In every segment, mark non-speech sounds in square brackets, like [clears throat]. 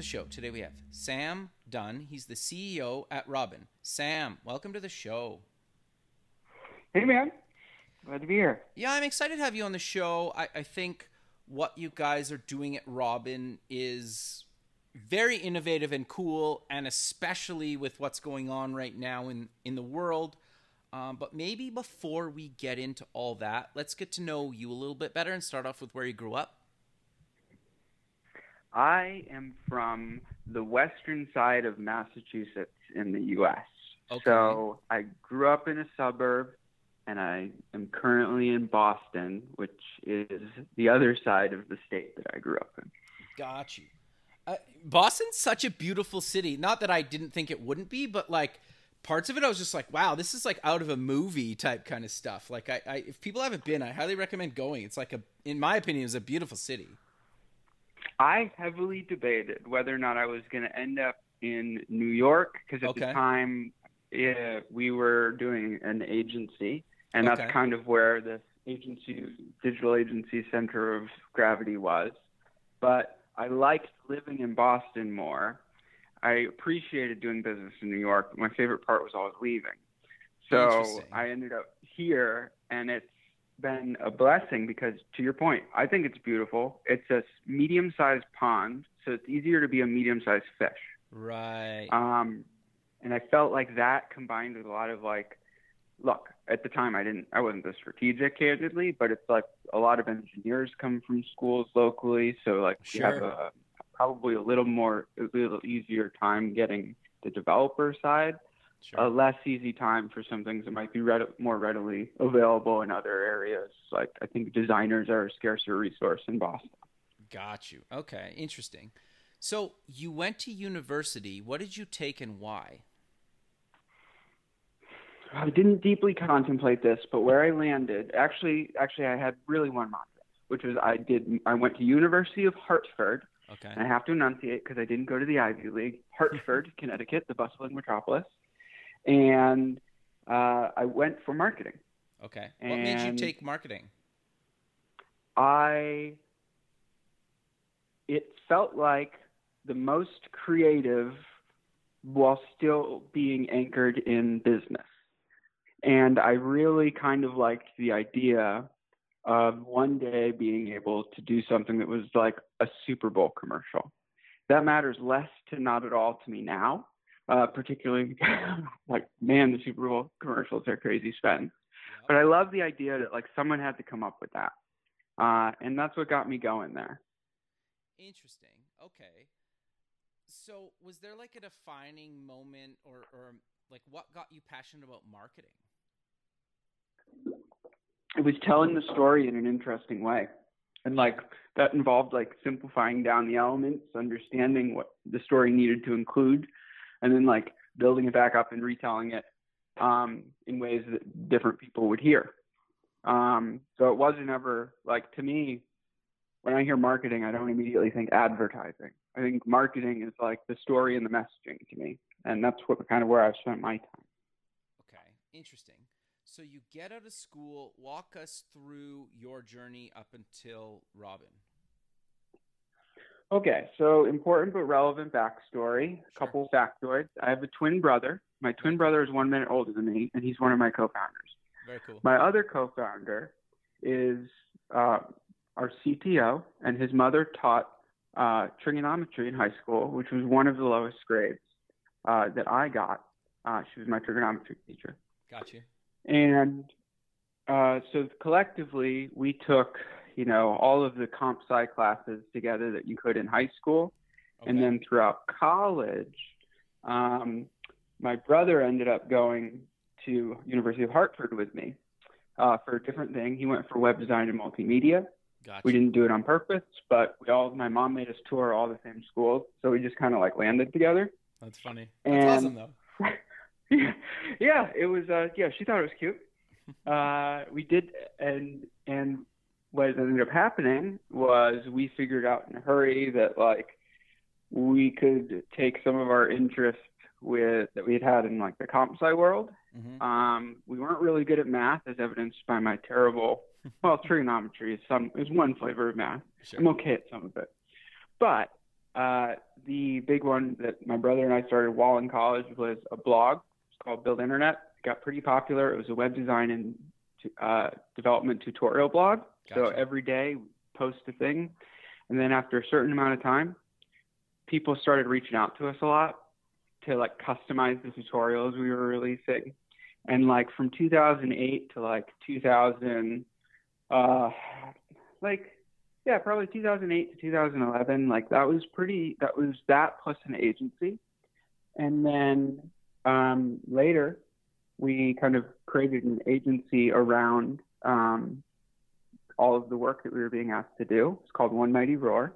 the show. Today we have Sam Dunn. He's the CEO at Robin. Sam, welcome to the show. Hey, man. Glad to be here. Yeah, I'm excited to have you on the show. I, I think what you guys are doing at Robin is very innovative and cool, and especially with what's going on right now in, in the world. Um, but maybe before we get into all that, let's get to know you a little bit better and start off with where you grew up. I am from the western side of Massachusetts in the U.S. Okay. So I grew up in a suburb, and I am currently in Boston, which is the other side of the state that I grew up in. Got you. Uh, Boston's such a beautiful city. Not that I didn't think it wouldn't be, but like parts of it, I was just like, wow, this is like out of a movie type kind of stuff. Like, I, I if people haven't been, I highly recommend going. It's like a, in my opinion, it's a beautiful city. I heavily debated whether or not I was going to end up in New York because at Okay. the time yeah, we were doing an agency, and Okay. that's kind of where this agency, digital agency center of gravity was. But I liked living in Boston more. I appreciated doing business in New York. My favorite part was always leaving. So I ended up here, and it's been a blessing because, to your point, I think it's beautiful. It's a medium sized pond, so it's easier to be a medium sized fish. Right. Um, and I felt like that combined with a lot of like, look, at the time I didn't, I wasn't the strategic, candidly, but it's like a lot of engineers come from schools locally, so like we have a, probably a little more, a little easier time getting the developer side sure. a less easy time for some things that might be read, more readily available in other areas. Like I think designers are a scarcer resource in Boston. Got you. Okay, interesting. So you went to university. What did you take and why? I didn't deeply contemplate this, but where I landed, actually, actually, I had really one mantra, which was I did. I went to University of Hartford. Okay. And I have to enunciate because I didn't go to the Ivy League. Hartford, [laughs] Connecticut, the bustling metropolis, and uh, I went for marketing. Okay. What made you take marketing? I it felt like the most creative while still being anchored in business. And I really kind of liked the idea of one day being able to do something that was like a Super Bowl commercial. That matters less to not at all to me now, uh, particularly [laughs] like, man, the Super Bowl commercials are crazy spend. But I love the idea that like someone had to come up with that. Uh, and that's what got me going there. Interesting. Okay. So was there like a defining moment or, or like what got you passionate about marketing? It was telling the story in an interesting way. And like that involved like simplifying down the elements, understanding what the story needed to include, and then like building it back up and retelling it um, in ways that different people would hear. Um, so it wasn't ever like to me, when I hear marketing, I don't immediately think advertising. I think marketing is like the story and the messaging to me. And that's what kind of where I've spent my time. Okay. Interesting. So you get out of school, walk us through your journey up until Robin. Okay, so important but relevant backstory. A couple factoids. I have a twin brother. My twin brother is one minute older than me, and he's one of my co-founders. Very cool. My other co-founder is uh, our CTO, and his mother taught uh, trigonometry in high school, which was one of the lowest grades uh, that I got. Uh, she was my trigonometry teacher. Got you. And uh, so collectively, we took, you know, all of the comp sci classes together that you could in high school. And then throughout college, um, my brother ended up going to University of Hartford with me. uh, for a different thing. He went for web design and multimedia. Gotcha. We didn't do it on purpose, but we all my mom made us tour all the same schools, so we just kind of like landed together. That's funny. That's And- awesome though. [laughs] yeah, it was. Uh, yeah, she thought it was cute. [laughs] Uh, we did, and and what ended up happening was we figured out in a hurry that like we could take some of our interest with that we had had in like the comp sci world. Mhm. Um, we weren't really good at math, as evidenced by my terrible. [laughs] Well, trigonometry is some is one flavor of math. Sure. I'm okay at some of it. But uh, the big one that my brother and I started while in college was a blog. It's called Build Internet. It got pretty popular. It was a web design and uh, development tutorial blog. So every day we post a thing, and then after a certain amount of time, people started reaching out to us a lot to like customize the tutorials we were releasing. And like from 2008 to like 2000, uh, like yeah, probably 2008 to 2011. Like that was pretty. That was that plus an agency, and then um, later we kind of created an agency around um, all of the work that we were being asked to do. It's called One Mighty Roar,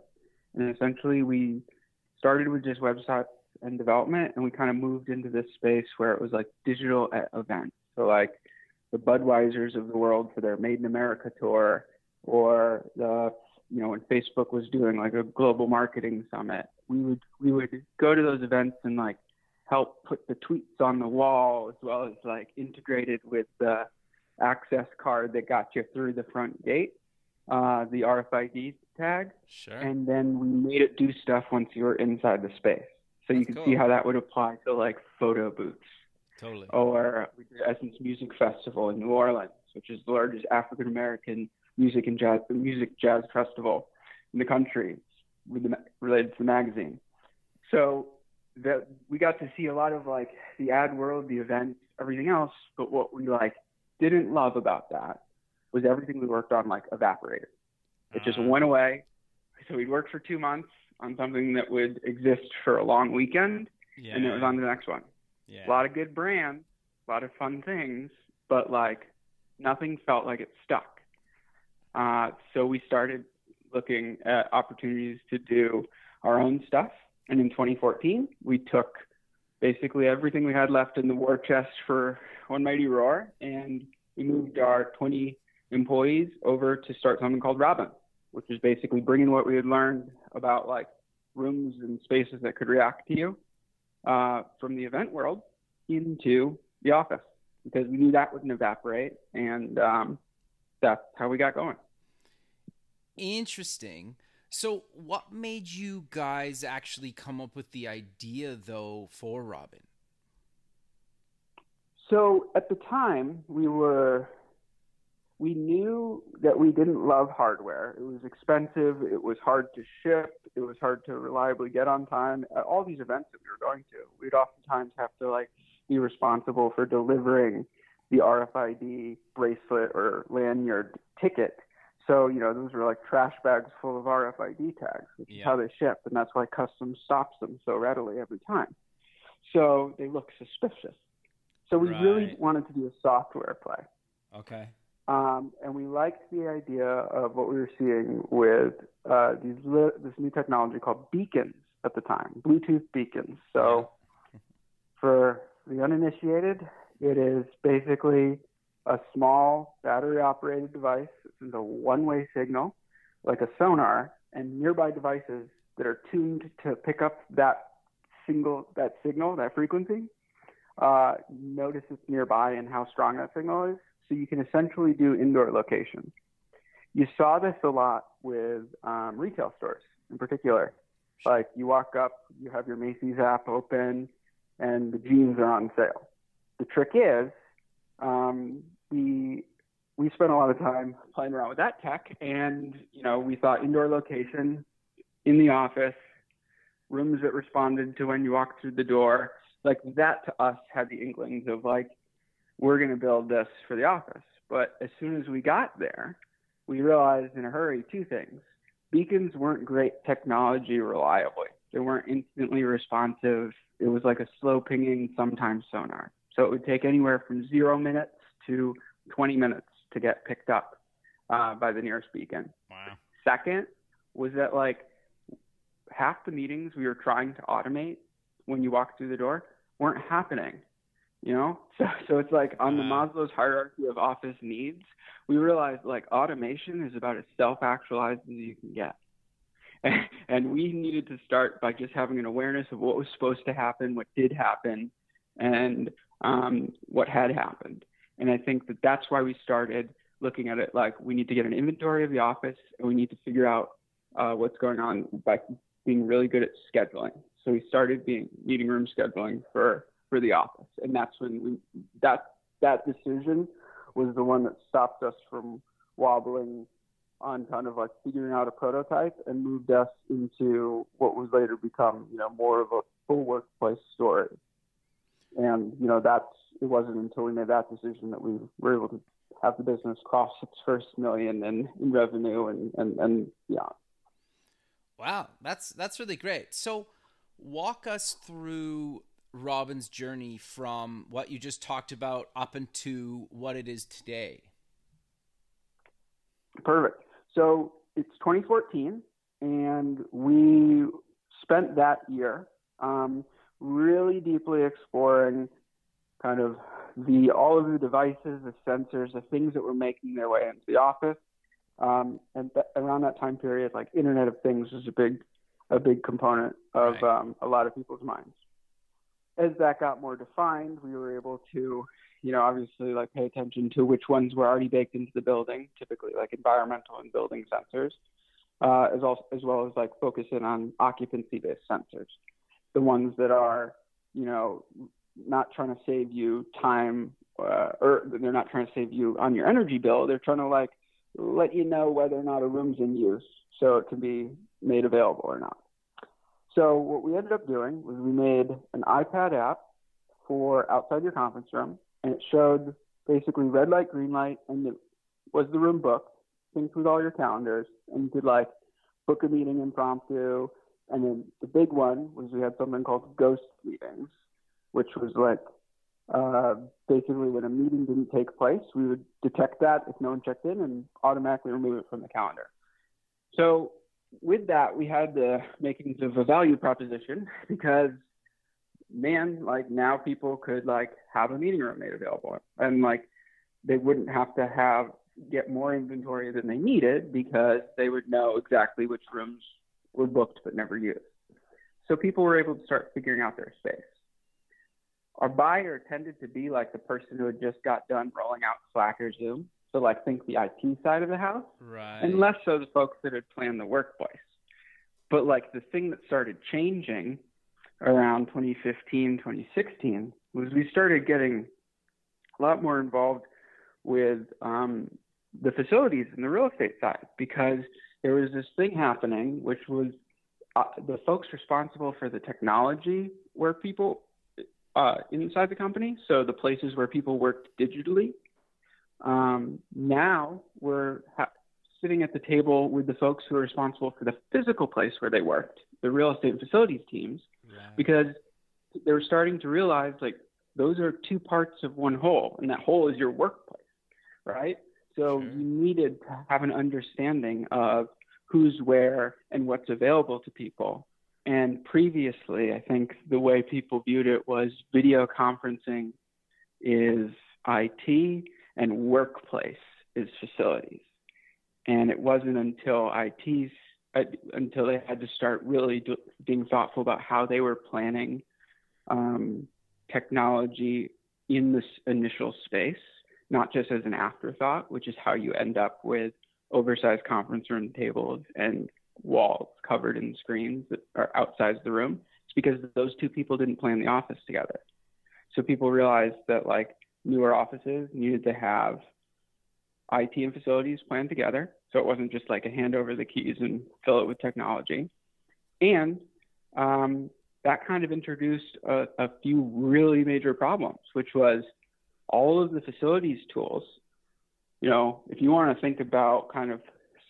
and essentially we started with just websites and development, and we kind of moved into this space where it was like digital events. So like the Budweisers of the world for their Made in America tour, or the you know when Facebook was doing like a global marketing summit, we would we would go to those events and like help put the tweets on the wall as well as like integrated with the access card that got you through the front gate, uh, the RFID tag Sure. and then we made it do stuff once you were inside the space. So you can cool. see how that would apply to like photo booths. totally. Or we did Essence Music Festival in New Orleans, which is the largest African American music and jazz music jazz festival in the country, related to the magazine. So that we got to see a lot of like the ad world, the events, everything else. But what we like didn't love about that was everything we worked on like evaporated. It just Uh, went away. So we'd work for two months on something that would exist for a long weekend, yeah. and it was on to the next one. yeah. A lot of good brands, a lot of fun things, but like nothing felt like it stuck. Uh, so we started looking at opportunities to do our own stuff. And in 2014, we took basically everything we had left in the war chest for One Mighty Roar, and we moved our 20 employees over to start something called Robin, which is basically bringing what we had learned about like rooms and spaces that could react to you uh, from the event world into the office because we knew that wouldn't evaporate, and um, that's how we got going. Interesting. So, what made you guys actually come up with the idea, though, for Robin? So at the time, we were we knew that we didn't love hardware. It was expensive. It was hard to ship. It was hard to reliably get on time. At all these events that we were going to, we'd oftentimes have to like be responsible for delivering the RFID bracelet or lanyard ticket. So you know those were like trash bags full of RFID tags, which is how they ship, and that's why customs stops them so readily every time. So they look suspicious. So we really wanted to do a software play. Okay. Um, and we liked the idea of what we were seeing with uh, these li- this new technology called beacons at the time, Bluetooth beacons. So, [laughs] for the uninitiated, it is basically a small battery operated device. It's a one way signal, like a sonar, and nearby devices that are tuned to pick up that single that signal, that frequency, uh, notice it's nearby and how strong that signal is. So you can essentially do indoor location. You saw this a lot with um, retail stores in particular. Like you walk up, you have your Macy's app open, and the jeans are on sale. The trick is, um, the we spent a lot of time playing around with that tech, and you know we thought indoor location in the office, rooms that responded to when you walked through the door, like that to us had the inklings of like we're going to build this for the office. But as soon as we got there, we realized in a hurry two things. Beacons weren't great technology reliably. They weren't instantly responsive. It was like a slow pinging, sometimes sonar. So it would take anywhere from zero minutes to 20 minutes to get picked up uh, by the nearest beacon. Wow. Second was that like half the meetings we were trying to automate when you walk through the door weren't happening. You know, [laughs] so so it's like on the Maslow's hierarchy of office needs, we realized like automation is about as self-actualized as you can get. [laughs] And, we needed to start by just having an awareness of what was supposed to happen, what did happen, and um, what had happened. And I think that that's why we started looking at it like we need to get an inventory of the office and we need to figure out uh, what's going on by being really good at scheduling. So we started being meeting room scheduling for for the office, and that's when we that that decision was the one that stopped us from wobbling on kind of like figuring out a prototype and moved us into what was later become you know more of a full workplace story. And you know that's it wasn't until we made that decision that we were able to have the business cross its first million in, in revenue and, and, and yeah. Wow, that's that's really great. So walk us through Robin's journey from what you just talked about up into what it is today. Perfect. So it's 2014, and we spent that year um, really deeply exploring kind of the all of the devices, the sensors, the things that were making their way into the office. Um, and th- around that time period, like Internet of Things was a big, a big component of right. um, a lot of people's minds. As that got more defined, we were able to, you know, obviously like pay attention to which ones were already baked into the building, typically like environmental and building sensors, uh, as, also, as well as like focusing on occupancy-based sensors, the ones that are, you know, not trying to save you time uh, or they're not trying to save you on your energy bill. They're trying to like let you know whether or not a room's in use so it can be made available or not. So what we ended up doing was we made an iPad app for outside your conference room and it showed basically red light, green light, and it was the room booked, synced with all your calendars, and you could like book a meeting impromptu. And then the big one was we had something called ghost meetings, which was like uh, basically when a meeting didn't take place, we would detect that if no one checked in and automatically remove it from the calendar. So with that, we had the makings of a value proposition [laughs] because man, like now people could like have a meeting room made available and like they wouldn't have to have get more inventory than they needed because they would know exactly which rooms were booked but never used. So people were able to start figuring out their space our buyer tended to be like the person who had just got done rolling out Slack or Zoom. So like think the IT side of the house, right? And less so the folks that had planned the workplace. But like the thing that started changing around 2015, 2016 was we started getting a lot more involved with um, the facilities and the real estate side because there was this thing happening, which was uh, the folks responsible for the technology where people uh, inside the company, so the places where people worked digitally. Um, now we're ha- sitting at the table with the folks who are responsible for the physical place where they worked, the real estate and facilities teams, right. because they were starting to realize like those are two parts of one whole, and that whole is your workplace, right? So sure. you needed to have an understanding of who's where and what's available to people and previously, I think the way people viewed it was video conferencing is IT and workplace is facilities. And it wasn't until IT's uh, until they had to start really do, being thoughtful about how they were planning um, technology in this initial space, not just as an afterthought, which is how you end up with oversized conference room tables and walls covered in screens that are outside the room. It's because those two people didn't plan the office together. So people realized that like newer offices needed to have IT and facilities planned together. So it wasn't just like a hand over the keys and fill it with technology. And um, that kind of introduced a, a few really major problems, which was all of the facilities tools. You know, if you want to think about kind of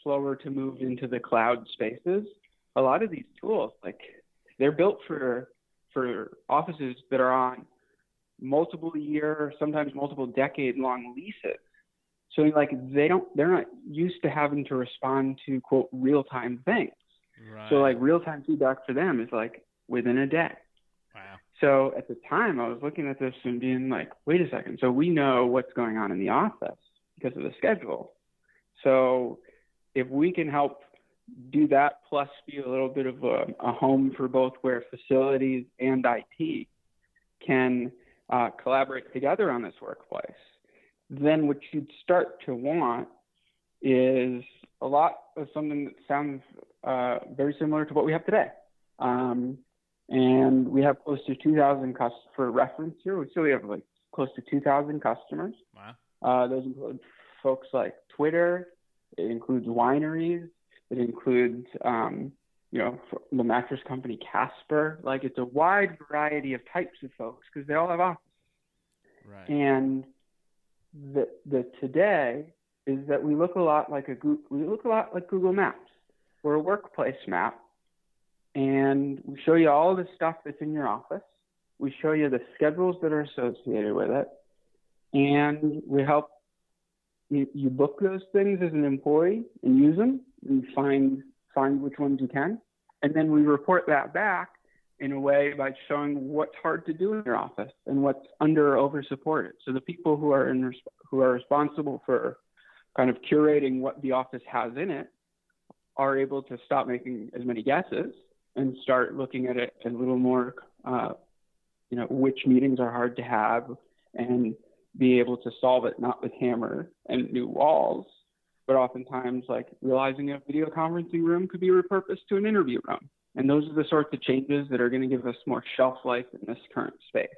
slower to move into the cloud spaces, a lot of these tools, like they're built for for offices that are on multiple year, sometimes multiple decade long leases. So like they don't they're not used to having to respond to quote real time things. Right. So like real time feedback for them is like within a day. So at the time I was looking at this and being like, wait a second. So we know what's going on in the office because of the schedule. So if we can help do that plus be a little bit of a, a home for both where facilities and IT can uh, collaborate together on this workplace, then what you'd start to want is a lot of something that sounds uh, very similar to what we have today. Um, and we have close to 2,000 customers for reference here. We still have like close to 2,000 customers. Wow. Uh, those include folks like Twitter. It includes wineries. It includes, um, you know, the mattress company Casper. Like it's a wide variety of types of folks because they all have offices. Right. And the the today is that we look a lot like a we look a lot like Google Maps. We're a workplace map, and we show you all the stuff that's in your office. We show you the schedules that are associated with it, and we help you, you book those things as an employee and use them and find find which ones you can, and then we report that back in a way by showing what's hard to do in your office and what's under or over supported. So the people who are in who are responsible for kind of curating what the office has in it are able to stop making as many guesses and start looking at it a little more, uh, you know, which meetings are hard to have and be able to solve it not with hammer and new walls, but oftentimes like realizing a video conferencing room could be repurposed to an interview room. And those are the sorts of changes that are going to give us more shelf life in this current space.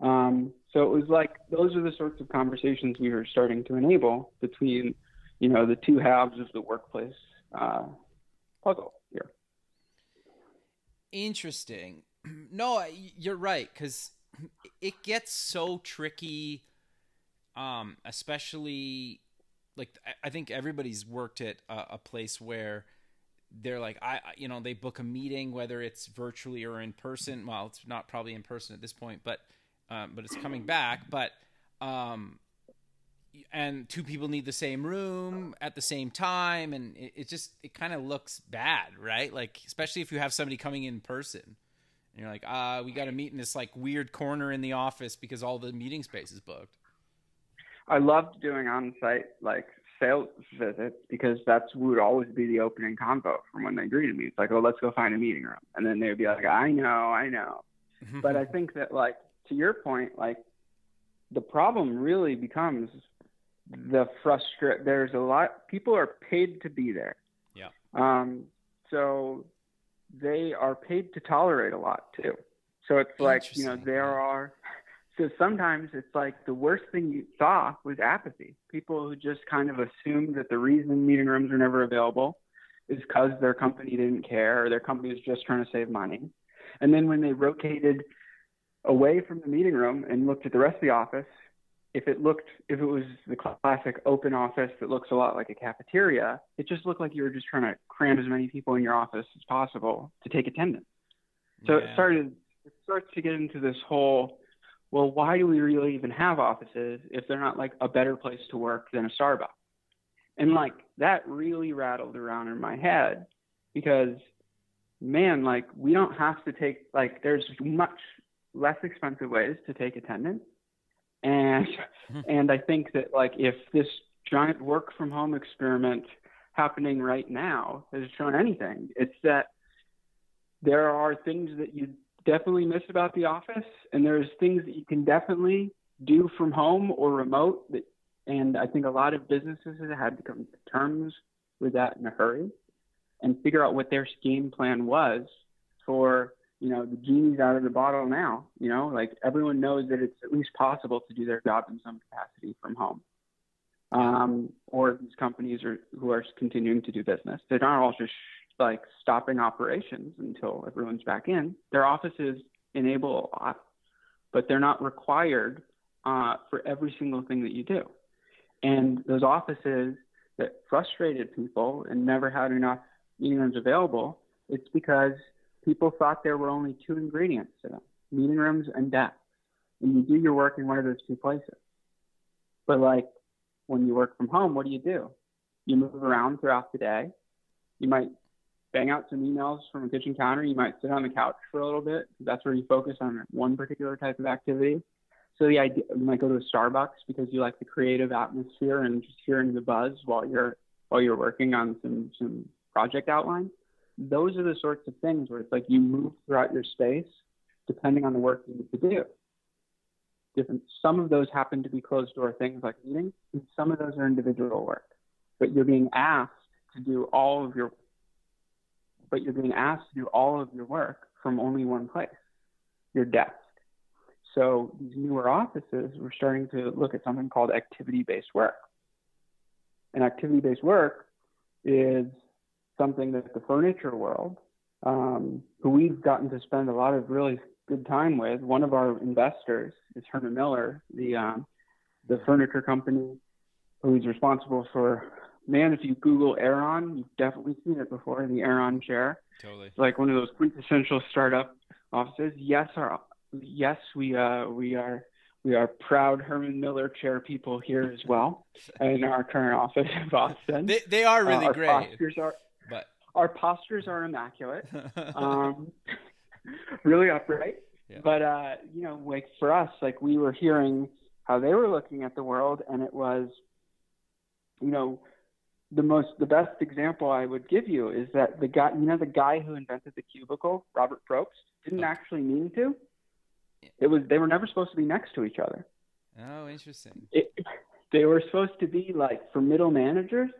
Um, so it was like those are the sorts of conversations we were starting to enable between, you know, the two halves of the workplace uh, puzzle. Interesting. [clears throat] No, you're right because [clears throat] it gets so tricky, um, especially like I think everybody's worked at a, a place where they're like I you know they book a meeting whether it's virtually or in person. Well, it's not probably in person at this point, but um, but it's coming back. But um, and two people need the same room at the same time, and it, it just it kind of looks bad, right? Like especially if you have somebody coming in person. And you're like, uh, we got to meet in this like weird corner in the office because all the meeting space is booked. I loved doing on-site like sales visits because that's would always be the opening convo from when they greeted me. It's like, oh, let's go find a meeting room, and then they'd be like, I know, I know. [laughs] but I think that like to your point, like the problem really becomes the frustrate. There's a lot. People are paid to be there. Yeah. Um. So they are paid to tolerate a lot too. So it's like you know there are. So sometimes it's like the worst thing you saw was apathy. People who just kind of assumed that the reason meeting rooms are never available is because their company didn't care or their company was just trying to save money. And then when they rotated away from the meeting room and looked at the rest of the office, if it looked if it was the classic open office that looks a lot like a cafeteria, it just looked like you were just trying to cram as many people in your office as possible to take attendance. So it started it starts to get into this whole well, why do we really even have offices if they're not like a better place to work than a Starbucks? And like that really rattled around in my head because man, like we don't have to take like there's much less expensive ways to take attendance. And hmm. and I think that like if this giant work from home experiment happening right now has shown anything, it's that there are things that you definitely miss about the office and there's things that you can definitely do from home or remote that and I think a lot of businesses have had to come to terms with that in a hurry and figure out what their scheme plan was for you know the genie's out of the bottle now you know? Like everyone knows that it's at least possible to do their job in some capacity from home. Um, or these companies are who are continuing to do business. They're not all just like stopping operations until everyone's back in. Their offices enable a lot but they're not required uh, for every single thing that you do. And those offices that frustrated people and never had enough meeting rooms available, it's because people thought there were only two ingredients to them meeting rooms and desks. And you do your work in one of those two places. But like when you work from home, what do you do? You move around throughout the day. You might bang out some emails from a kitchen counter. You might sit on the couch for a little bit. That's where you focus on one particular type of activity. So the idea, you might go to a Starbucks because you like the creative atmosphere and just hearing the buzz while you're while you're working on some some project outline. Those are the sorts of things where it's like you move throughout your space depending on the work you need to do. Different. Some of those happen to be closed door things like meetings, and some of those are individual work. But you're being asked to do all of your but you're being asked to do all of your work from only one place, your desk. So these newer offices, we're starting to look at something called activity-based work. And activity-based work is something that the furniture world, um, who we've gotten to spend a lot of really good time with, one of our investors is Herman Miller, the um, the furniture company who's responsible for man, if you Google Aeron, you've definitely seen it before, the Aeron chair. Totally. It's like one of those quintessential startup offices. Yes, our yes, we uh we are we are proud Herman Miller chair people here as well [laughs] in our current office in Boston. They they are really uh, our great. Postures are, our postures are immaculate. [laughs] um, really upright. Yeah. But uh, you know, like for us, like we were hearing how they were looking at the world, and it was, you know, the most the best example I would give you is that the guy you know the guy who invented the cubicle, Robert Probst, didn't Okay. actually mean to. It was they were never supposed to be next to each other. oh, interesting. It, they were supposed to be like for middle managers,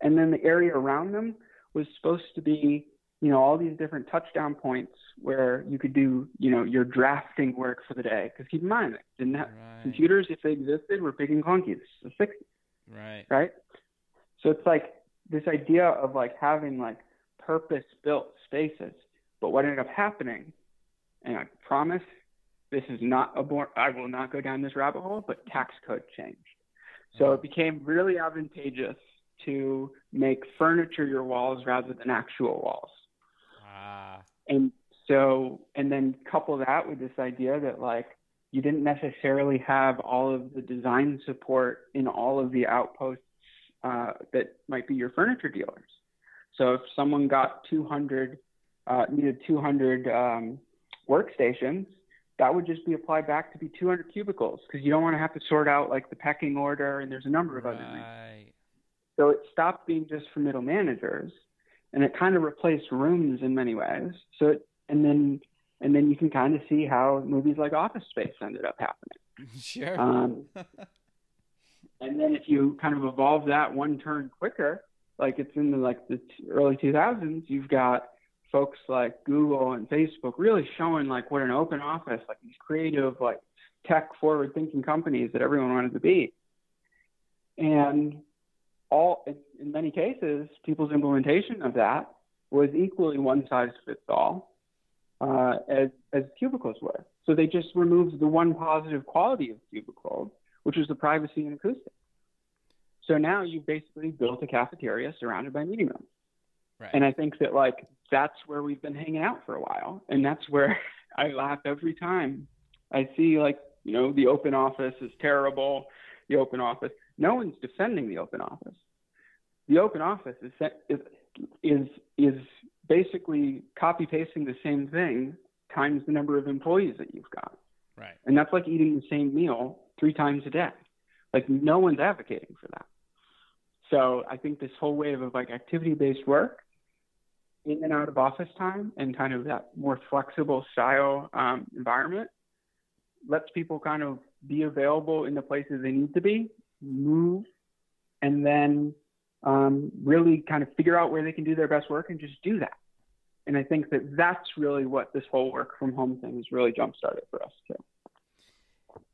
and then the area around them was supposed to be you know all these different touchdown points where you could do you know your drafting work for the day. Because keep in mind, didn't have Right. computers if they existed were big and clunky. This is the 60s Right. right? So it's like this idea of like having like purpose built spaces. But what ended up happening, and I promise this is not a bor- I will not go down this rabbit hole, but tax code changed. So it became really advantageous to make furniture your walls rather than actual walls. Ah. And so, and then couple that with this idea that like you didn't necessarily have all of the design support in all of the outposts uh, that might be your furniture dealers. So if someone got 200, uh, needed 200 um, workstations, that would just be applied back to be 200 cubicles because you don't want to have to sort out like the pecking order and there's a number of other things. So it stopped being just for middle managers, and it kind of replaced rooms in many ways. So it, and then and then you can kind of see how movies like Office Space ended up happening. [laughs] Sure. Um, [laughs] and then if you kind of evolve that one turn quicker, like it's in the like the early 2000s, you've got folks like Google and Facebook really showing like what an open office, like these creative, like tech forward thinking companies that everyone wanted to be. And all in, many cases, people's implementation of that was equally one size fits all uh, as as cubicles were. So they just removed the one positive quality of cubicles, which was the privacy and acoustics. So now you've basically built a cafeteria surrounded by meeting rooms. right. And I think that like that's where we've been hanging out for a while. And that's where [laughs] I laugh every time I see like, you know, the open office is terrible, the open office. No one's defending the open office. The open office is is is, is basically copy pasting the same thing times the number of employees that you've got. right. And that's like eating the same meal three times a day. Like no one's advocating for that. So I think this whole wave of like activity based work in and out of office time and kind of that more flexible style um, environment lets people kind of be available in the places they need to be, move, and then um, really kind of figure out where they can do their best work and just do that. And I think that that's really what this whole work from home thing has really jump started for us too.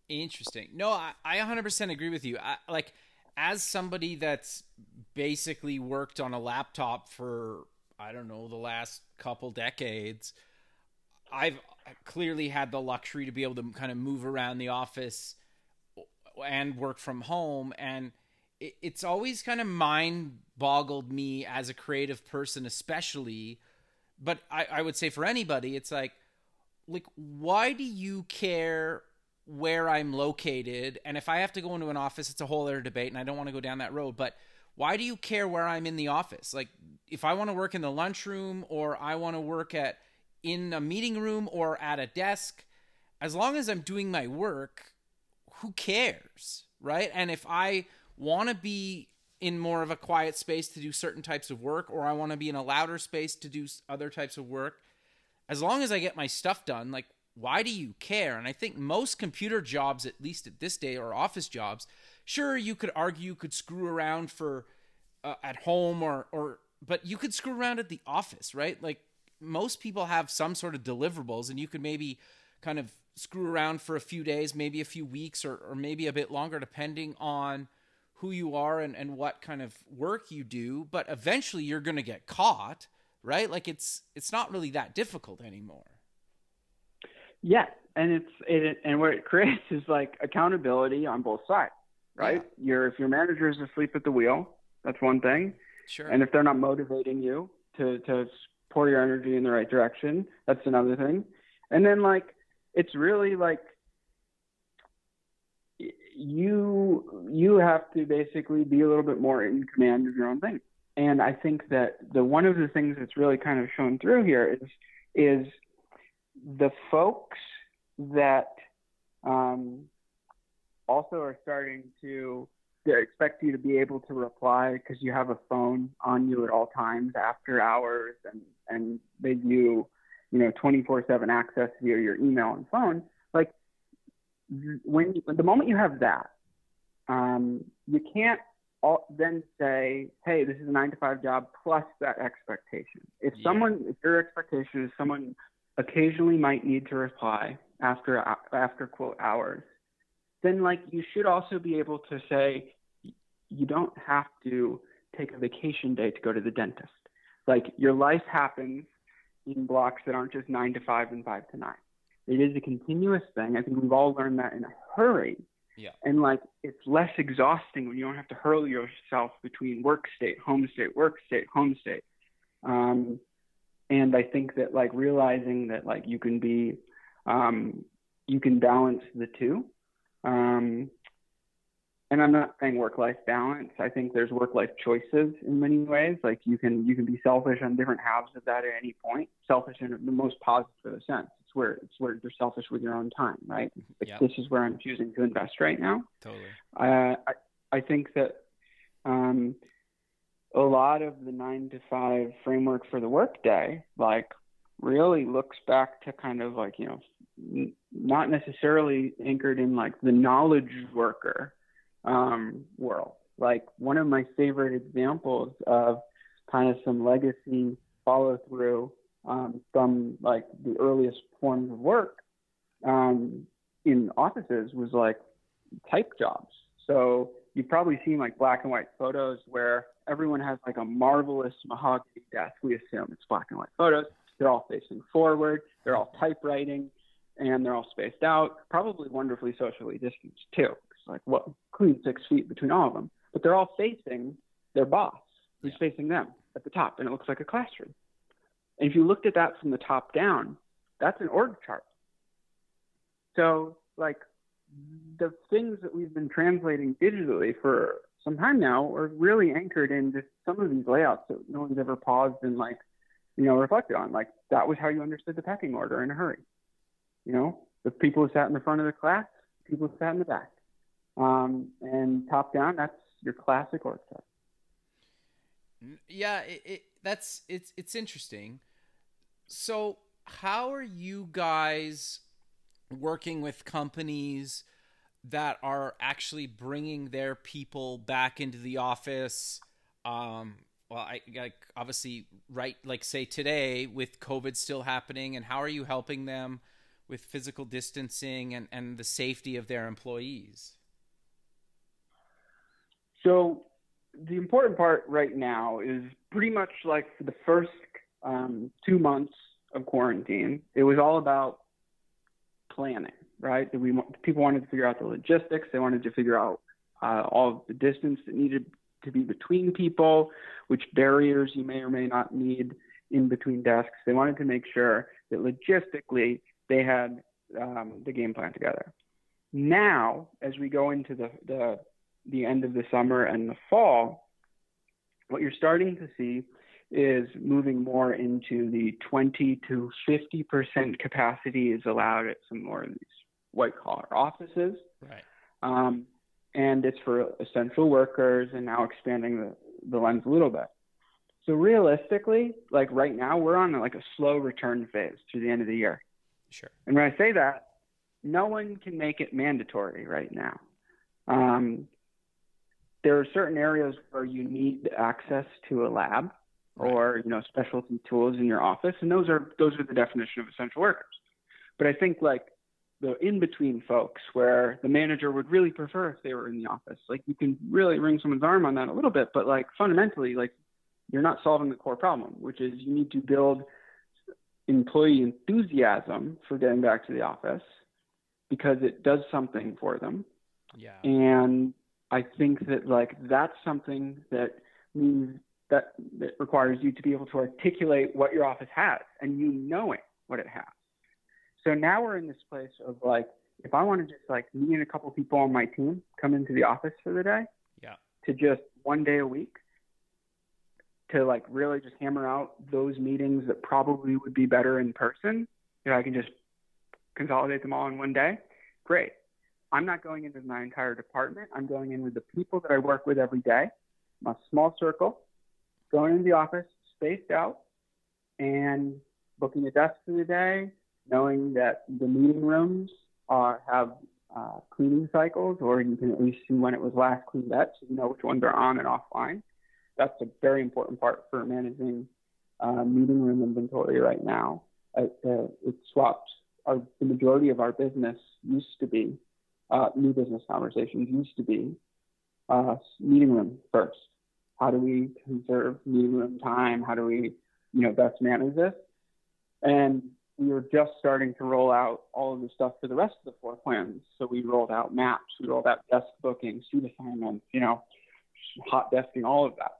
Interesting. No, I, I 100% agree with you. I, like, as somebody that's basically worked on a laptop for, I don't know, the last couple decades, I've clearly had the luxury to be able to kind of move around the office and work from home. And it, it's always kind of mind boggled me as a creative person, especially. But I, I would say for anybody, it's like, like, why do you care where I'm located. And if I have to go into an office, it's a whole other debate, and I don't want to go down that road. But why do you care where I'm in the office? Like, if I want to work in the lunchroom or I want to work at in a meeting room or at a desk, as long as I'm doing my work, who cares, right? And if I want to be in more of a quiet space to do certain types of work or I want to be in a louder space to do other types of work, as long as I get my stuff done, like why do you care? And I think most computer jobs, at least at this day, or office jobs, sure you could argue you could screw around for uh, at home or or but you could screw around at the office, right? Like most people have some sort of deliverables, and you could maybe kind of screw around for a few days, maybe a few weeks, or or maybe a bit longer, depending on who you are and, and what kind of work you do. But eventually, you're going to get caught, right? Like it's it's not really that difficult anymore. Yeah, and it's it and what it creates [laughs] is like accountability on both sides, right? Yeah. Your if your manager is asleep at the wheel, that's one thing. Sure. And if they're not motivating you to to pour your energy in the right direction, that's another thing. And then like it's really like you you have to basically be a little bit more in command of your own thing. And I think that the one of the things that's really kind of shown through here is is the folks that um, also are starting to expect you to be able to reply because you have a phone on you at all times after hours and and they view you know 24/7 access via your email and phone like when you, the moment you have that um, you can't all, then say hey this is a 9 to 5 job plus that expectation if yeah. someone if your expectation is someone occasionally might need to reply after after quote hours, then like you should also be able to say you don't have to take a vacation day to go to the dentist. Like your life happens in blocks that aren't just nine to five and five to nine. It is a continuous thing. I think we've all learned that in a hurry. Yeah. And like it's less exhausting when you don't have to hurl yourself between work state, home state, work state, home state. Um, and I think that like realizing that like you can be um, you can balance the two. Um, and I'm not saying work-life balance. I think there's work-life choices in many ways. Like you can you can be selfish on different halves of that at any point. Selfish in the most positive sense. It's where it's where you're selfish with your own time, right? Like yep. this is where I'm choosing to invest right now. Totally. Uh, I I think that um, a lot of the nine to five framework for the workday, like really looks back to kind of like, you know, n- not necessarily anchored in like the knowledge worker um, world. Like one of my favorite examples of kind of some legacy follow through um, from like the earliest forms of work um, in offices was like type jobs. So you've probably seen like black and white photos where everyone has like a marvelous mahogany desk. We assume it's black and white photos. They're all facing forward. They're all typewriting, and they're all spaced out. Probably wonderfully socially distanced too. Like what clean six feet between all of them. But they're all facing their boss, who's yeah. facing them at the top, and it looks like a classroom. And if you looked at that from the top down, that's an org chart. So like the things that we've been translating digitally for some time now are really anchored in just some of these layouts that no one's ever paused and like, you know, reflected on. Like that was how you understood the pecking order in a hurry. You know, the people who sat in the front of the class, people who sat in the back. Um, and top down, that's your classic chart. Yeah, it, it, that's it's it's interesting. So, how are you guys working with companies that are actually bringing their people back into the office. Um, well, I, I obviously right, like say today with COVID still happening, and how are you helping them with physical distancing and, and the safety of their employees? So the important part right now is pretty much like the first um, two months of quarantine, it was all about planning right? We people wanted to figure out the logistics. They wanted to figure out uh, all the distance that needed to be between people, which barriers you may or may not need in between desks. They wanted to make sure that logistically they had um, the game plan together. now, as we go into the, the the end of the summer and the fall, what you're starting to see is moving more into the 20 to 50 percent capacity is allowed at some more of these white collar offices. Right. Um, and it's for essential workers and now expanding the, the lens a little bit. So realistically, like right now, we're on like a slow return phase through the end of the year. Sure. And when I say that, no one can make it mandatory right now. Um, there are certain areas where you need access to a lab right. or you know specialty tools in your office, and those are those are the definition of essential workers. But I think like the in between folks where the manager would really prefer if they were in the office. Like you can really wring someone's arm on that a little bit, but like fundamentally, like you're not solving the core problem, which is you need to build employee enthusiasm for getting back to the office because it does something for them. Yeah. And I think that like that's something that means that that requires you to be able to articulate what your office has and you knowing what it has. So now we're in this place of like if I want to just like me and a couple people on my team come into the office for the day, yeah, to just one day a week to like really just hammer out those meetings that probably would be better in person. If I can just consolidate them all in one day, great. I'm not going into my entire department. I'm going in with the people that I work with every day, my small circle, going into the office, spaced out, and booking a desk for the day, knowing that the meeting rooms are, have uh, cleaning cycles, or you can at least see when it was last cleaned up, so you know which ones are on and offline. That's a very important part for managing uh, meeting room inventory right now. Uh, uh it swapped our, the majority of our business used to be uh, new business conversations used to be uh, meeting room first. How do we conserve meeting room time? How do we, you know, best manage this? And we were just starting to roll out all of the stuff for the rest of the floor plans. So we rolled out maps, we rolled out desk booking, seat assignments, you know, hot desking, all of that.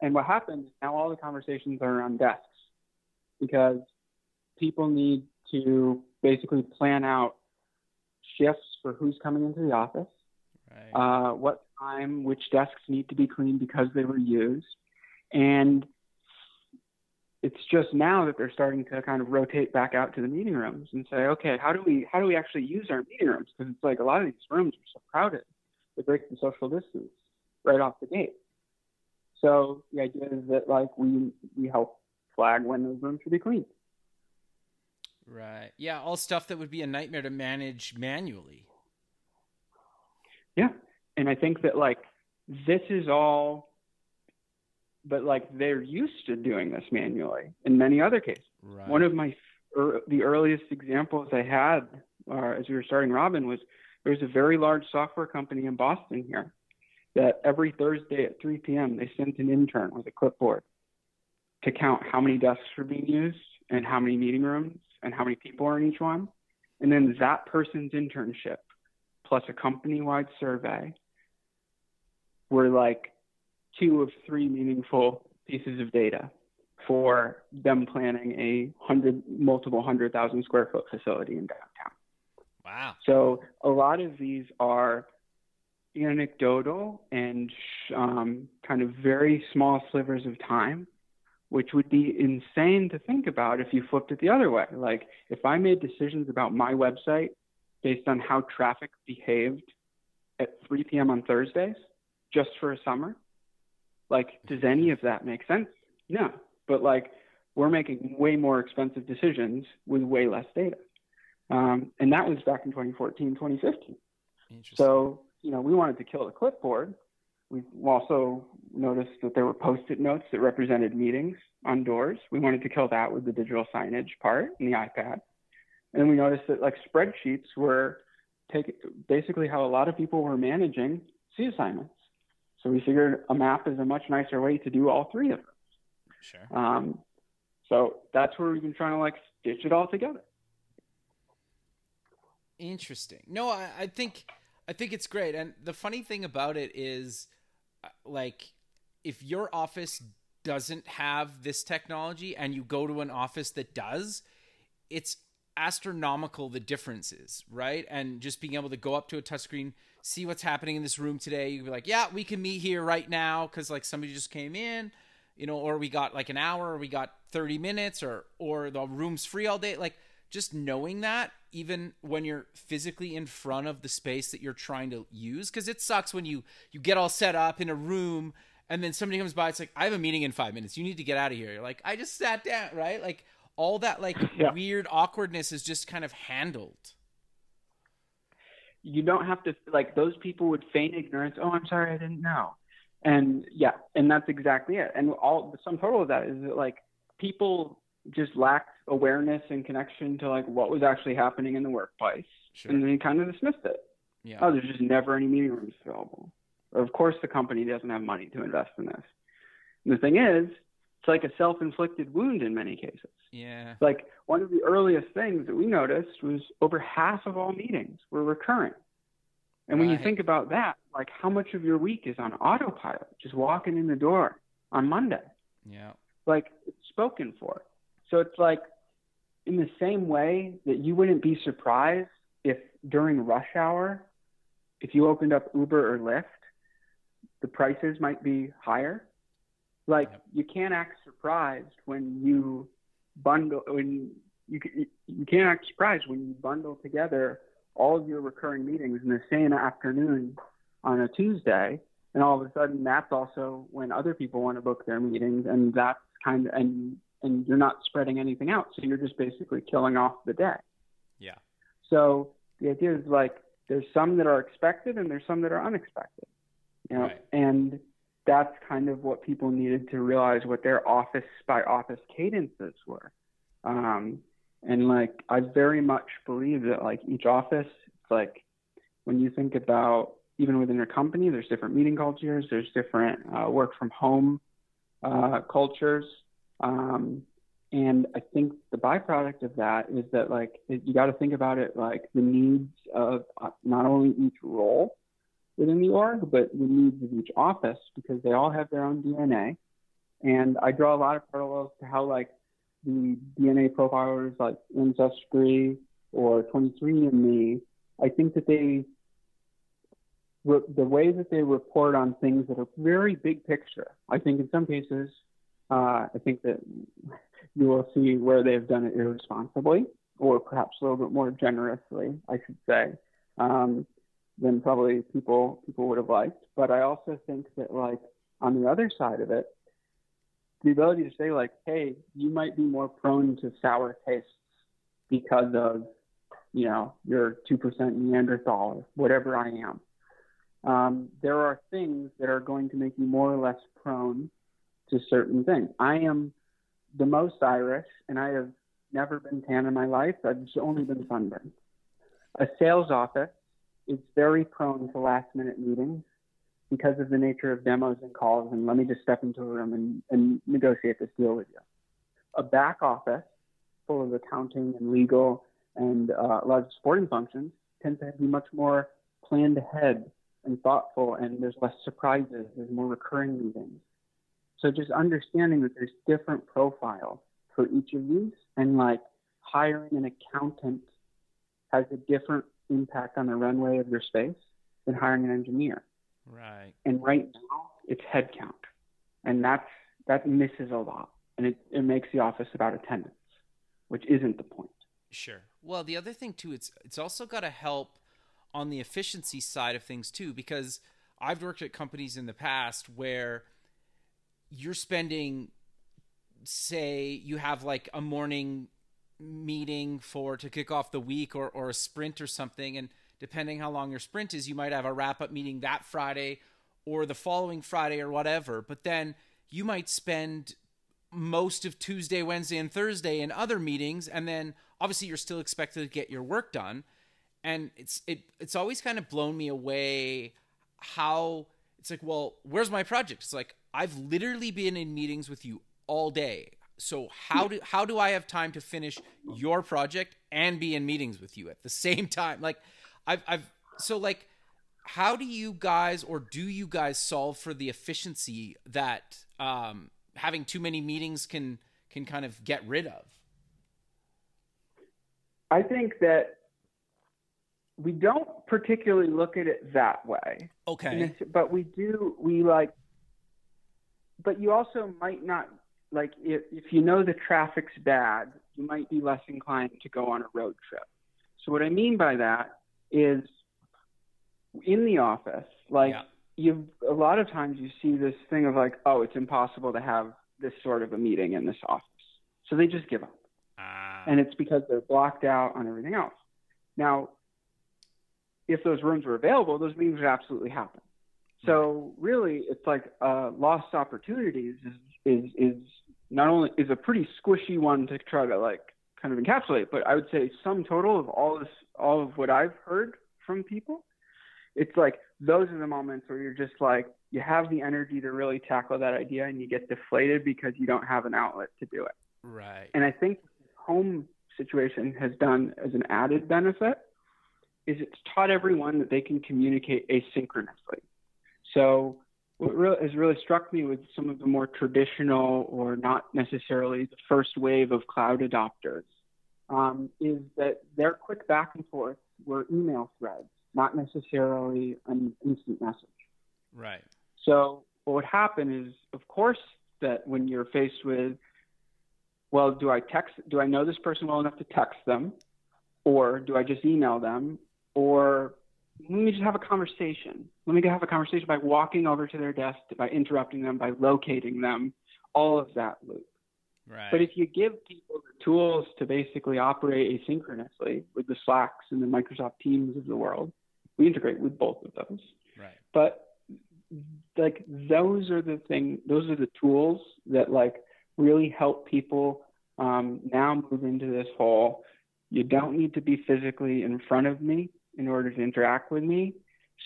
And what happens now, all the conversations are around desks because people need to basically plan out shifts for who's coming into the office, right. uh, what time, which desks need to be cleaned because they were used, and it's just now that they're starting to kind of rotate back out to the meeting rooms and say, okay, how do we how do we actually use our meeting rooms? Because it's like a lot of these rooms are so crowded, they break the social distance right off the gate. So the idea is that like we we help flag when those rooms should be cleaned. Right. Yeah, all stuff that would be a nightmare to manage manually. Yeah. And I think that like this is all but like they're used to doing this manually in many other cases. Right. One of my er, the earliest examples I had uh, as we were starting Robin was there was a very large software company in Boston here that every Thursday at 3 p.m. they sent an intern with a clipboard to count how many desks were being used and how many meeting rooms and how many people are in each one. And then that person's internship plus a company wide survey were like two of three meaningful pieces of data for them planning a hundred multiple hundred thousand square foot facility in downtown. Wow. So a lot of these are anecdotal and um, kind of very small slivers of time which would be insane to think about if you flipped it the other way. Like if I made decisions about my website based on how traffic behaved at 3 p.m. on Thursdays just for a summer, like does any of that make sense? No. But like we're making way more expensive decisions with way less data. Um, and that was back in 2014, 2015. So, you know, we wanted to kill the clipboard we also noticed that there were post-it notes that represented meetings on doors. We wanted to kill that with the digital signage part in the iPad. And then we noticed that like spreadsheets were take, basically how a lot of people were managing C assignments. So we figured a map is a much nicer way to do all three of them. Sure. Um, so that's where we've been trying to like stitch it all together. Interesting. No, I, I think I think it's great. And the funny thing about it is like if your office doesn't have this technology and you go to an office that does, it's astronomical the differences, right? And just being able to go up to a touchscreen, see what's happening in this room today. You'd be like, yeah, we can meet here right now because like somebody just came in, you know, or we got like an hour, or we got 30 minutes, or or the room's free all day. Like just knowing that, even when you're physically in front of the space that you're trying to use, because it sucks when you you get all set up in a room and then somebody comes by. It's like I have a meeting in five minutes. You need to get out of here. You're like I just sat down, right? Like all that like [laughs] yeah. weird awkwardness is just kind of handled you don't have to like those people would feign ignorance oh i'm sorry i didn't know and yeah and that's exactly it and all the sum total of that is that like people just lacked awareness and connection to like what was actually happening in the workplace sure. and they kind of dismissed it yeah. oh there's just never any meeting rooms available of course the company doesn't have money to invest in this and the thing is it's like a self-inflicted wound in many cases. Yeah. Like one of the earliest things that we noticed was over half of all meetings were recurring. And when you think about that, like how much of your week is on autopilot, just walking in the door on Monday? Yeah. Like it's spoken for. So it's like in the same way that you wouldn't be surprised if during rush hour, if you opened up Uber or Lyft, the prices might be higher like yep. you can't act surprised when you bundle when you you can't act surprised when you bundle together all of your recurring meetings in the same afternoon on a Tuesday, and all of a sudden that's also when other people want to book their meetings, and that's kind of and and you're not spreading anything out, so you're just basically killing off the day. Yeah. So the idea is like there's some that are expected and there's some that are unexpected. You know, right. and that's kind of what people needed to realize what their office by office cadences were. Um, and like, I very much believe that like each office, it's like when you think about even within your company, there's different meeting cultures, there's different uh, work from home uh, cultures. Um, and I think the byproduct of that is that like it, you got to think about it like the needs of uh, not only each role, within the org, but the needs of each office because they all have their own DNA. And I draw a lot of parallels to how like the DNA profilers like Ancestry or 23andMe, I think that they the way that they report on things that are very big picture. I think in some cases, uh, I think that you will see where they've done it irresponsibly, or perhaps a little bit more generously, I should say. Um, than probably people people would have liked. But I also think that like on the other side of it, the ability to say like, hey, you might be more prone to sour tastes because of you know your two percent Neanderthal or whatever I am. Um, there are things that are going to make you more or less prone to certain things. I am the most Irish, and I have never been tan in my life. I've only been sunburned. A sales office is very prone to last minute meetings because of the nature of demos and calls and let me just step into a room and, and negotiate this deal with you. A back office full of accounting and legal and uh, a lot of supporting functions tends to be much more planned ahead and thoughtful and there's less surprises, there's more recurring meetings. So just understanding that there's different profiles for each of these and like hiring an accountant has a different impact on the runway of your space than hiring an engineer. Right. And right now, it's headcount, and that's that misses a lot, and it it makes the office about attendance, which isn't the point. Sure. Well, the other thing too, it's it's also got to help on the efficiency side of things too, because I've worked at companies in the past where you're spending say you have like a morning meeting for to kick off the week or, or a sprint or something and depending how long your sprint is you might have a wrap up meeting that friday or the following friday or whatever. But then you might spend most of tuesday wednesday and thursday in other meetings and then obviously you're still expected to get your work done. And it's it it's always kind of blown me away how it's like well where's my project? It's like i've literally been in meetings with you all day so how do how do I have time to finish your project and be in meetings with you at the same [laughs] time? Like I've I've so like how do you guys or do you guys solve for the efficiency that um, having too many meetings can can kind of get rid of? I think that we don't particularly look at it that way. Okay. But we do, we like, but you also might not, like, if, if you know the traffic's bad, you might be less inclined to go on a road trip. So, what I mean by that is in the office, like, yeah. you a lot of times you see this thing of like, oh, it's impossible to have this sort of a meeting in this office. So they just give up. Uh, and it's because they're blocked out on everything else. Now, if those rooms were available, those meetings would absolutely happen. So really, it's like uh, lost opportunities is, is is not only is a pretty squishy one to try to like kind of encapsulate, but I would say sum total of all this, all of what I've heard from people, it's like those are the moments where you're just like you have the energy to really tackle that idea, and you get deflated because you don't have an outlet to do it. Right. And I think home situation has done as an added benefit is it's taught everyone that they can communicate asynchronously. So what really has really struck me with some of the more traditional or not necessarily the first wave of cloud adopters um, is that their quick back and forth were email threads, not necessarily an instant message. Right. So what would happen is, of course, that when you're faced with, well, do I text? Do I know this person well enough to text them, or do I just email them, or let me just have a conversation. Let me have a conversation by walking over to their desk, by interrupting them, by locating them, all of that loop. Right. But if you give people the tools to basically operate asynchronously with the Slacks and the Microsoft Teams of the world, we integrate with both of those. Right. But like those are the thing, those are the tools that like really help people um, now move into this whole. You don't need to be physically in front of me in order to interact with me.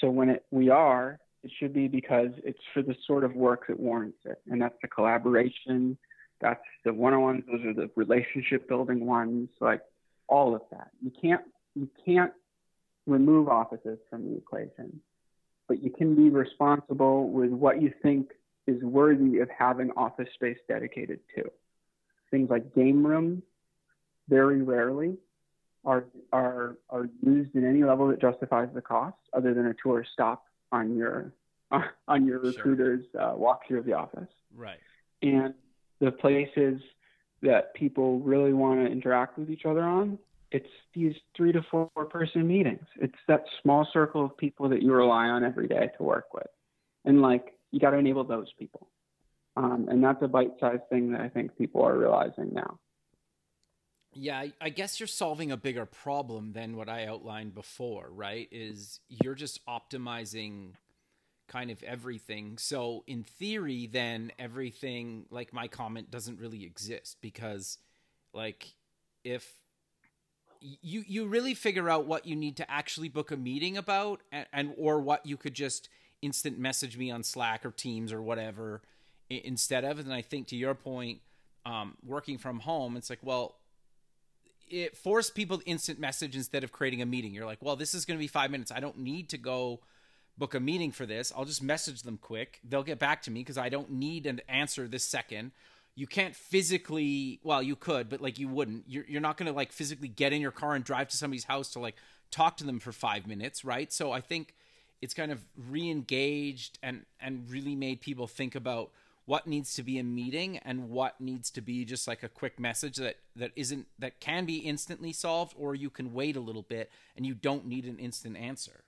So when it, we are, it should be because it's for the sort of work that warrants it. And that's the collaboration, that's the one-on-ones, those are the relationship building ones, like all of that. You can't you can't remove offices from the equation, but you can be responsible with what you think is worthy of having office space dedicated to. Things like game rooms, very rarely are are are used in any level that justifies the cost, other than a tour stop on your [laughs] on your recruiter's sure. uh, walkthrough of the office. Right. And the places that people really want to interact with each other on, it's these three to four person meetings. It's that small circle of people that you rely on every day to work with, and like you got to enable those people. Um, and that's a bite-sized thing that I think people are realizing now. Yeah, I guess you're solving a bigger problem than what I outlined before, right? Is you're just optimizing kind of everything. So, in theory, then everything, like my comment, doesn't really exist because, like, if you you really figure out what you need to actually book a meeting about and, and or what you could just instant message me on slack or teams or whatever instead of and i think to your point um, working from home it's like well it forced people to instant message instead of creating a meeting. You're like, well, this is going to be five minutes. I don't need to go book a meeting for this. I'll just message them quick. They'll get back to me because I don't need an answer this second. You can't physically, well, you could, but like you wouldn't. You're, you're not going to like physically get in your car and drive to somebody's house to like talk to them for five minutes, right? So I think it's kind of re-engaged and and really made people think about what needs to be a meeting and what needs to be just like a quick message that that isn't that can be instantly solved or you can wait a little bit and you don't need an instant answer.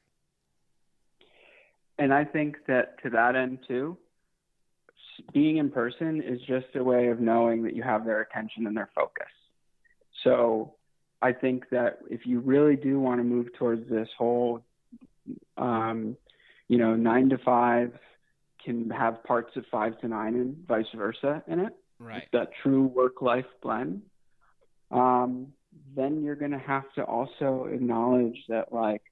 And i think that to that end too being in person is just a way of knowing that you have their attention and their focus. So i think that if you really do want to move towards this whole um, you know nine to five can have parts of five to nine and vice versa in it. Right. that true work life blend. Um, then you're going to have to also acknowledge that like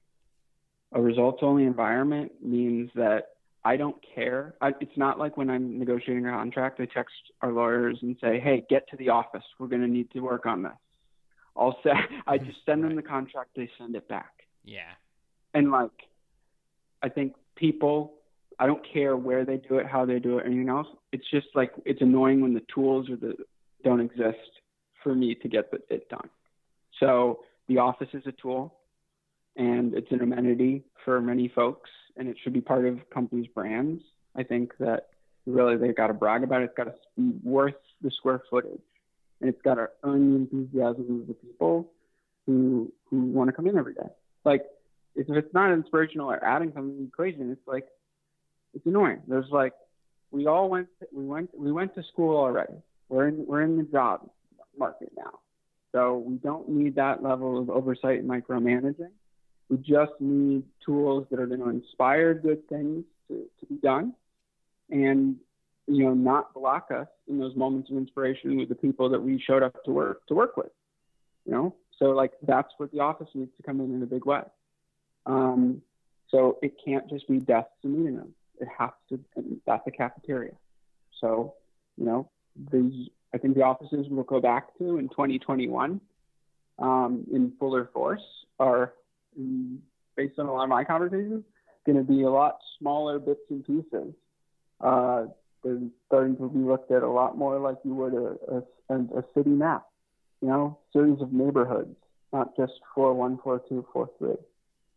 a results only environment means that I don't care. I, it's not like when I'm negotiating a contract, I text our lawyers and say, "Hey, get to the office. We're going to need to work on this." I'll say, [laughs] I just send right. them the contract. They send it back. Yeah. And like, I think people I don't care where they do it, how they do it, or anything else. It's just like it's annoying when the tools or the don't exist for me to get it done. So the office is a tool and it's an amenity for many folks and it should be part of companies' brands. I think that really they've got to brag about it. It's got to be worth the square footage and it's got to earn the enthusiasm of the people who who want to come in every day. Like if it's not inspirational or adding something to equation, it's like it's annoying. There's like we all went we went we went to school already. We're in we're in the job market now. So we don't need that level of oversight and micromanaging. We just need tools that are going to inspire good things to, to be done and you know not block us in those moments of inspiration with the people that we showed up to work to work with. You know, so like that's what the office needs to come in in a big way. Um, so it can't just be desks and meeting rooms. It has to. That's a cafeteria. So you know, the I think the offices we'll go back to in 2021 um, in fuller force are, based on a lot of my conversations, going to be a lot smaller bits and pieces. Uh, they're starting to be looked at a lot more like you would a, a, a city map, you know, series of neighborhoods, not just floor.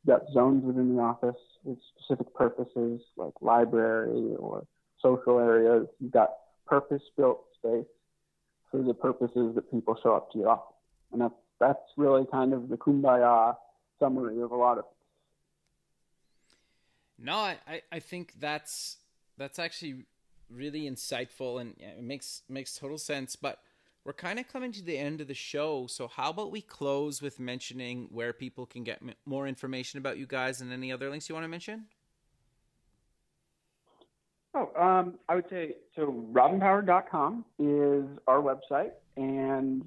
Got zones within the office with specific purposes like library or social areas. You've got purpose built space for the purposes that people show up to your office. And that's, that's really kind of the kumbaya summary of a lot of no I, I think that's that's actually really insightful and it makes makes total sense but we're kind of coming to the end of the show so how about we close with mentioning where people can get more information about you guys and any other links you want to mention Oh, um, I would say so. RobinPowered.com is our website, and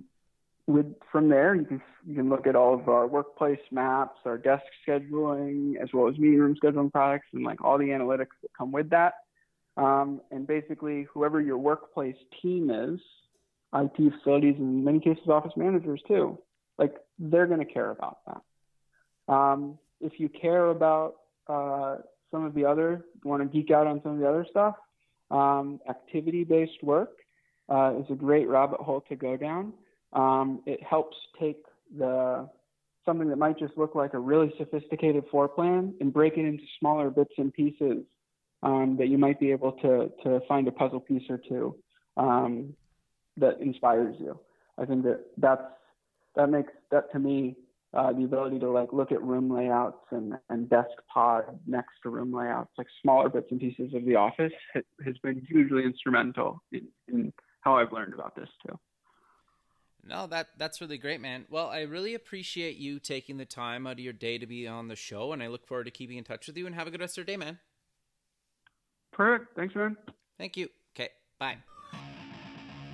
with from there you can you can look at all of our workplace maps, our desk scheduling, as well as meeting room scheduling products, and like all the analytics that come with that. Um, and basically, whoever your workplace team is, IT facilities, and in many cases office managers too, like they're going to care about that. Um, if you care about uh, some of the other, want to geek out on some of the other stuff, um, activity based work uh, is a great rabbit hole to go down. Um, it helps take the something that might just look like a really sophisticated floor plan and break it into smaller bits and pieces um, that you might be able to to find a puzzle piece or two um, that inspires you. I think that that's that makes that to me uh, the ability to like look at room layouts and, and desk pod next to room layouts, like smaller bits and pieces of the office, has been hugely instrumental in, in how I've learned about this too. No, that that's really great, man. Well, I really appreciate you taking the time out of your day to be on the show, and I look forward to keeping in touch with you. And have a good rest of your day, man. Perfect. Thanks, man. Thank you. Okay. Bye.